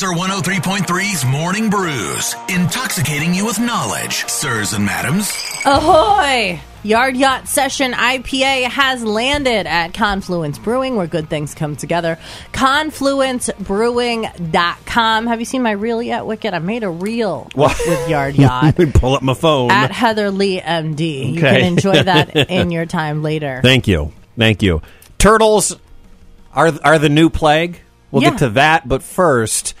Laser 103.3's Morning Brews, intoxicating you with knowledge, sirs and madams. Ahoy! Yard Yacht Session IPA has landed at Confluence Brewing, where good things come together. ConfluenceBrewing.com. Have you seen my reel yet, Wicket? I made a reel What? with Yard Yacht. Let me pull up my phone. at Heather Lee MD. You Okay. can enjoy that in your time later. Thank you. Thank you. Turtles are are the new plague. We'll Yeah. get to that, but first,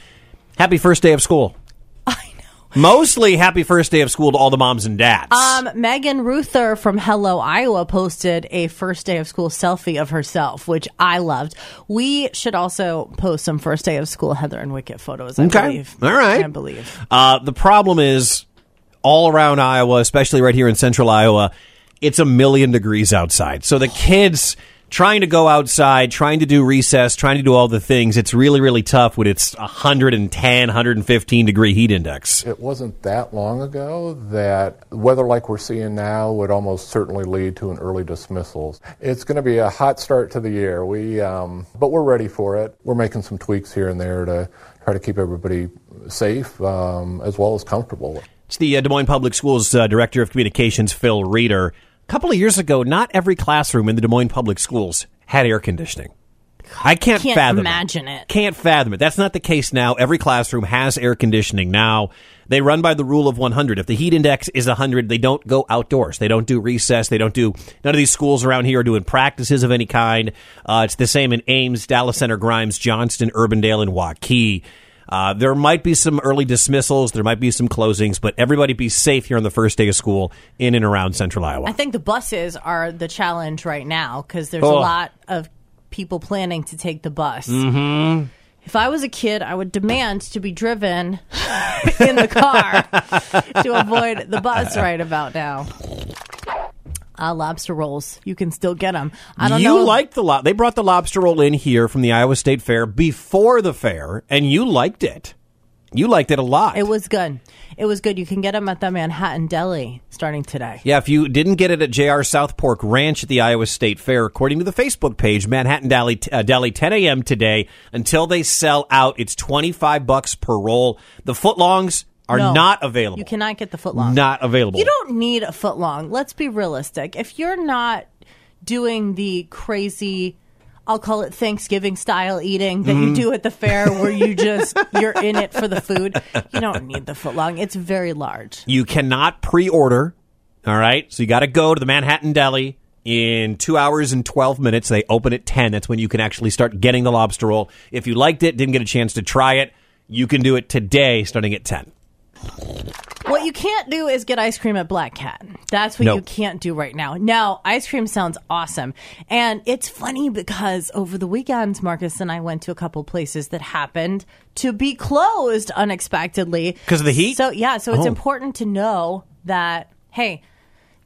happy first day of school. I know. Mostly happy first day of school to all the moms and dads. Um, Megan Ruther from Hello Iowa posted a first day of school selfie of herself, which I loved. We should also post some first day of school Heather and Wicket photos. I Okay. believe. All right. I believe. Uh, the problem is all around Iowa, especially right here in central Iowa, it's a million degrees outside. So the kids trying to go outside, trying to do recess, trying to do all the things, it's really, really tough with it's 110, 115 degree heat index. It wasn't that long ago that weather like we're seeing now would almost certainly lead to an early dismissal. It's going to be a hot start to the year. We, um, but we're ready for it. We're making some tweaks here and there to try to keep everybody safe um, as well as comfortable. It's the uh, Des Moines Public Schools uh, Director of Communications, Phil Roeder. A couple of years ago, not every classroom in the Des Moines Public Schools had air conditioning. I can't, Can't fathom imagine it. Can't fathom it. That's not the case now. Every classroom has air conditioning now. They run by the rule of 100. If the heat index is 100, they don't go outdoors. They don't do recess. They don't do. None of these schools around here are doing practices of any kind. Uh, it's the same in Ames, Dallas Center, Grimes, Johnston, Urbandale, and Waukee. Uh, there might be some early dismissals. There might be some closings, but everybody be safe here on the first day of school in and around central Iowa. I think the buses are the challenge right now because there's Oh. a lot of people planning to take the bus. Mm-hmm. If I was a kid, I would demand to be driven in the car to avoid the bus right about now. Uh, lobster rolls, you can still get them. I don't you know. You liked the lob. They brought the lobster roll in here from the Iowa State Fair before the fair, and you liked it. You liked it a lot. it was good. It was good. You can get them at the Manhattan Deli starting today. yeah, if you didn't get it at JR South Pork Ranch at the Iowa State Fair, according to the Facebook page, Manhattan Deli, uh, Deli 10 a.m. today until they sell out. It's 25 bucks per roll. The footlongs are No. not available. You cannot get the foot long. Not available. You don't need a foot long. Let's be realistic. If you're not doing the crazy, I'll call it Thanksgiving style eating that Mm-hmm. you do at the fair where you just you're in it for the food, you don't need the foot long. It's very large. You cannot pre-order. All right, so you got to go to the Manhattan Deli in two hours and twelve minutes. They open at ten. That's when you can actually start getting the lobster roll. If you liked it, didn't get a chance to try it, you can do it today, starting at ten. What you can't do is get ice cream at Black Cat. That's what No. you can't do right now. Now, ice cream sounds awesome. And it's funny because over the weekend, Marcus and I went to a couple places that happened to be closed unexpectedly. Because of the heat? So, yeah, so it's Oh. important to know that, hey,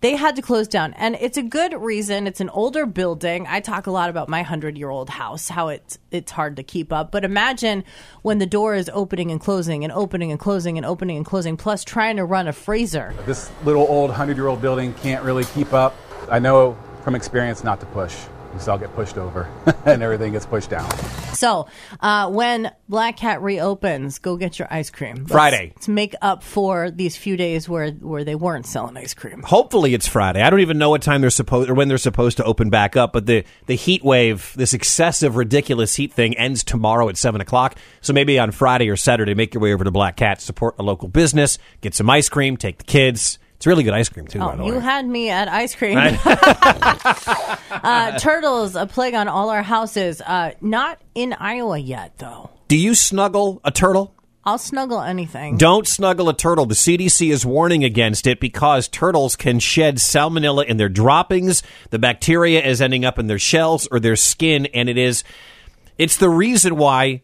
they had to close down. And it's a good reason. It's an older building. I talk a lot about my 100 year old house how it's it's hard to keep up. But imagine when the door is opening and closing and opening and closing and opening and closing plus trying to run a freezer. This little old 100 year old building can't really keep up. I know from experience not to push. Because I'll get pushed over and everything gets pushed down. so uh, when black cat reopens go get your ice cream Let's- Friday. to make up for these few days where where they weren't selling ice cream Hopefully, it's Friday. I don't even know what time they're supposed or when they're supposed to open back up. But the the heat wave, this excessive, ridiculous heat thing, ends tomorrow at seven o'clock. So maybe on Friday or Saturday, make your way over to Black Cat, support a local business, get some ice cream, take the kids. It's really good ice cream too. by the Oh, way. you had me at ice cream. uh, turtles, a plague on all our houses. Uh, not in Iowa yet, though. Do you snuggle a turtle? I'll snuggle anything. Don't snuggle a turtle. The CDC is warning against it because turtles can shed salmonella in their droppings. The bacteria is ending up in their shells or their skin, and it is it's the reason why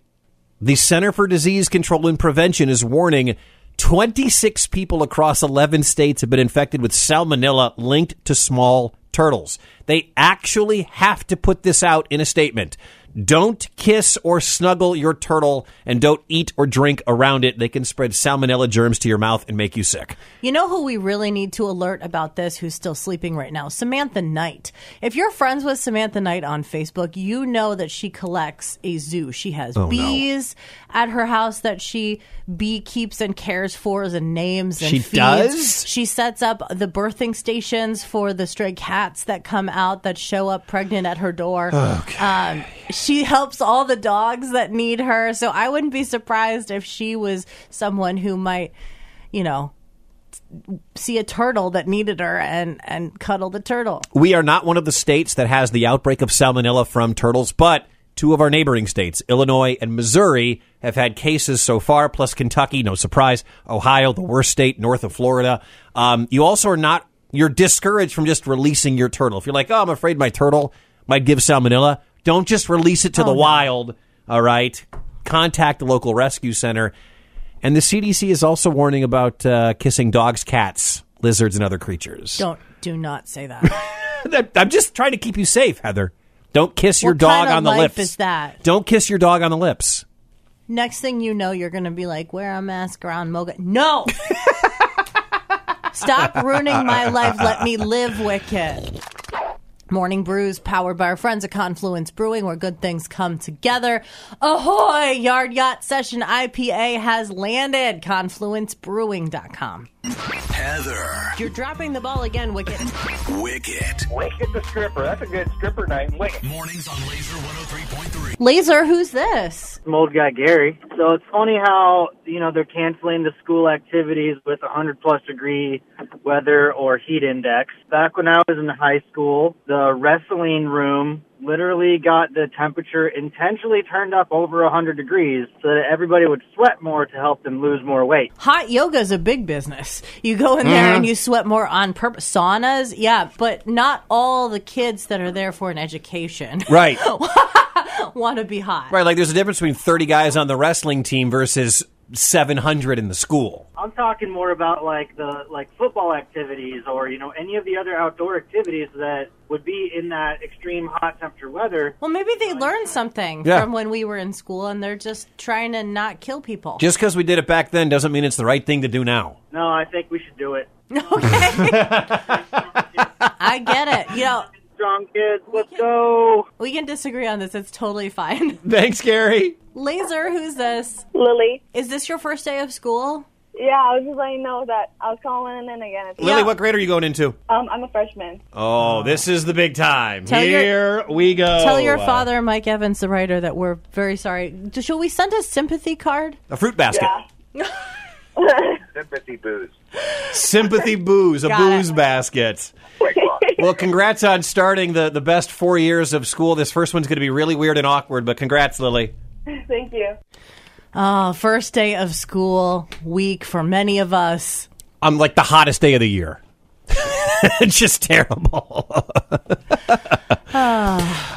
the Center for Disease Control and Prevention is warning 26 people across 11 states have been infected with salmonella linked to small turtles. They actually have to put this out in a statement. Don't kiss or snuggle your turtle and don't eat or drink around it. They can spread salmonella germs to your mouth and make you sick. You know who we really need to alert about this who's still sleeping right now? Samantha Knight. If you're friends with Samantha Knight on Facebook, you know that she collects a zoo. She has Oh, no. bees at her house that she bee keeps and cares for and names and She feeds. does? She sets up the birthing stations for the stray cats that come out that show up pregnant at her door. Um, she helps all the dogs that need her. So I wouldn't be surprised if she was someone who might, you know, see a turtle that needed her and and cuddle the turtle. We are not one of the states that has the outbreak of salmonella from turtles, but two of our neighboring states, Illinois and Missouri, have had cases so far, plus Kentucky, no surprise, Ohio, the worst state north of Florida. Um, you also are not, you're discouraged from just releasing your turtle. If you're like, oh, I'm afraid my turtle might give salmonella, don't just release it to the no. wild, all right? Contact the local rescue center. And the CDC is also warning about uh, kissing dogs, cats, lizards, and other creatures. Don't do not say that. I'm just trying to keep you safe, Heather. Don't kiss your What dog kind of on the life lips. is that? Don't kiss your dog on the lips. Next thing you know, you're going to be like, wear a mask around Moga. No! Stop ruining my life. Let me live, Wicket. Morning Brews, powered by our friends at Confluence Brewing, where good things come together. Ahoy! Yard Yacht Session IPA has landed. ConfluenceBrewing.com. Heather. You're dropping the ball again, Wicket. Wicket. Wicket the stripper. That's a good stripper name. Wicket. Mornings on Laser 103.3. Laser, who's this? some old guy Gary. So it's funny how you know they're canceling the school activities with 100 plus degree weather or heat index. Back when I was in high school, the wrestling room literally got the temperature intentionally turned up over 100 degrees so that everybody would sweat more to help them lose more weight. Hot yoga is a big business. You go in there and mm-hmm. you sweat more on purpose. Saunas, yeah, but not all the kids that are there for an education Right. want to be hot. right. Like there's a difference between 30 guys on the wrestling team versus 700 in the school. I'm talking more about like the like football activities or you know any of the other outdoor activities that would be in that extreme hot temperature weather. Well, maybe they learned something Yeah. from when we were in school and they're just trying to not kill people. Just because we did it back then doesn't mean it's the right thing to do now. No, I think we should do it. okay. I get it. You know, Strong kids, let's go. we can disagree on this. It's totally fine. Thanks, Gary. Laser, who's this? Lily. Is this your first day of school? Yeah, I was just letting you know that I was calling in again. Lily, Yeah. what grade are you going into? um, I'm a freshman. Oh, this is the big time. Tell your- Here we go. Tell your father, Mike Evans, the writer, that we're very sorry. Shall we send a sympathy card? a fruit basket. Yeah. Sympathy booze. Sympathy booze, a Got booze it. basket. Well, congrats on starting the, the best four years of school. This first one's going to be really weird and awkward, but congrats, Lily. Thank you. Oh, first day of school week for many of us. I'm like the hottest day of the year. it's just terrible. Ah.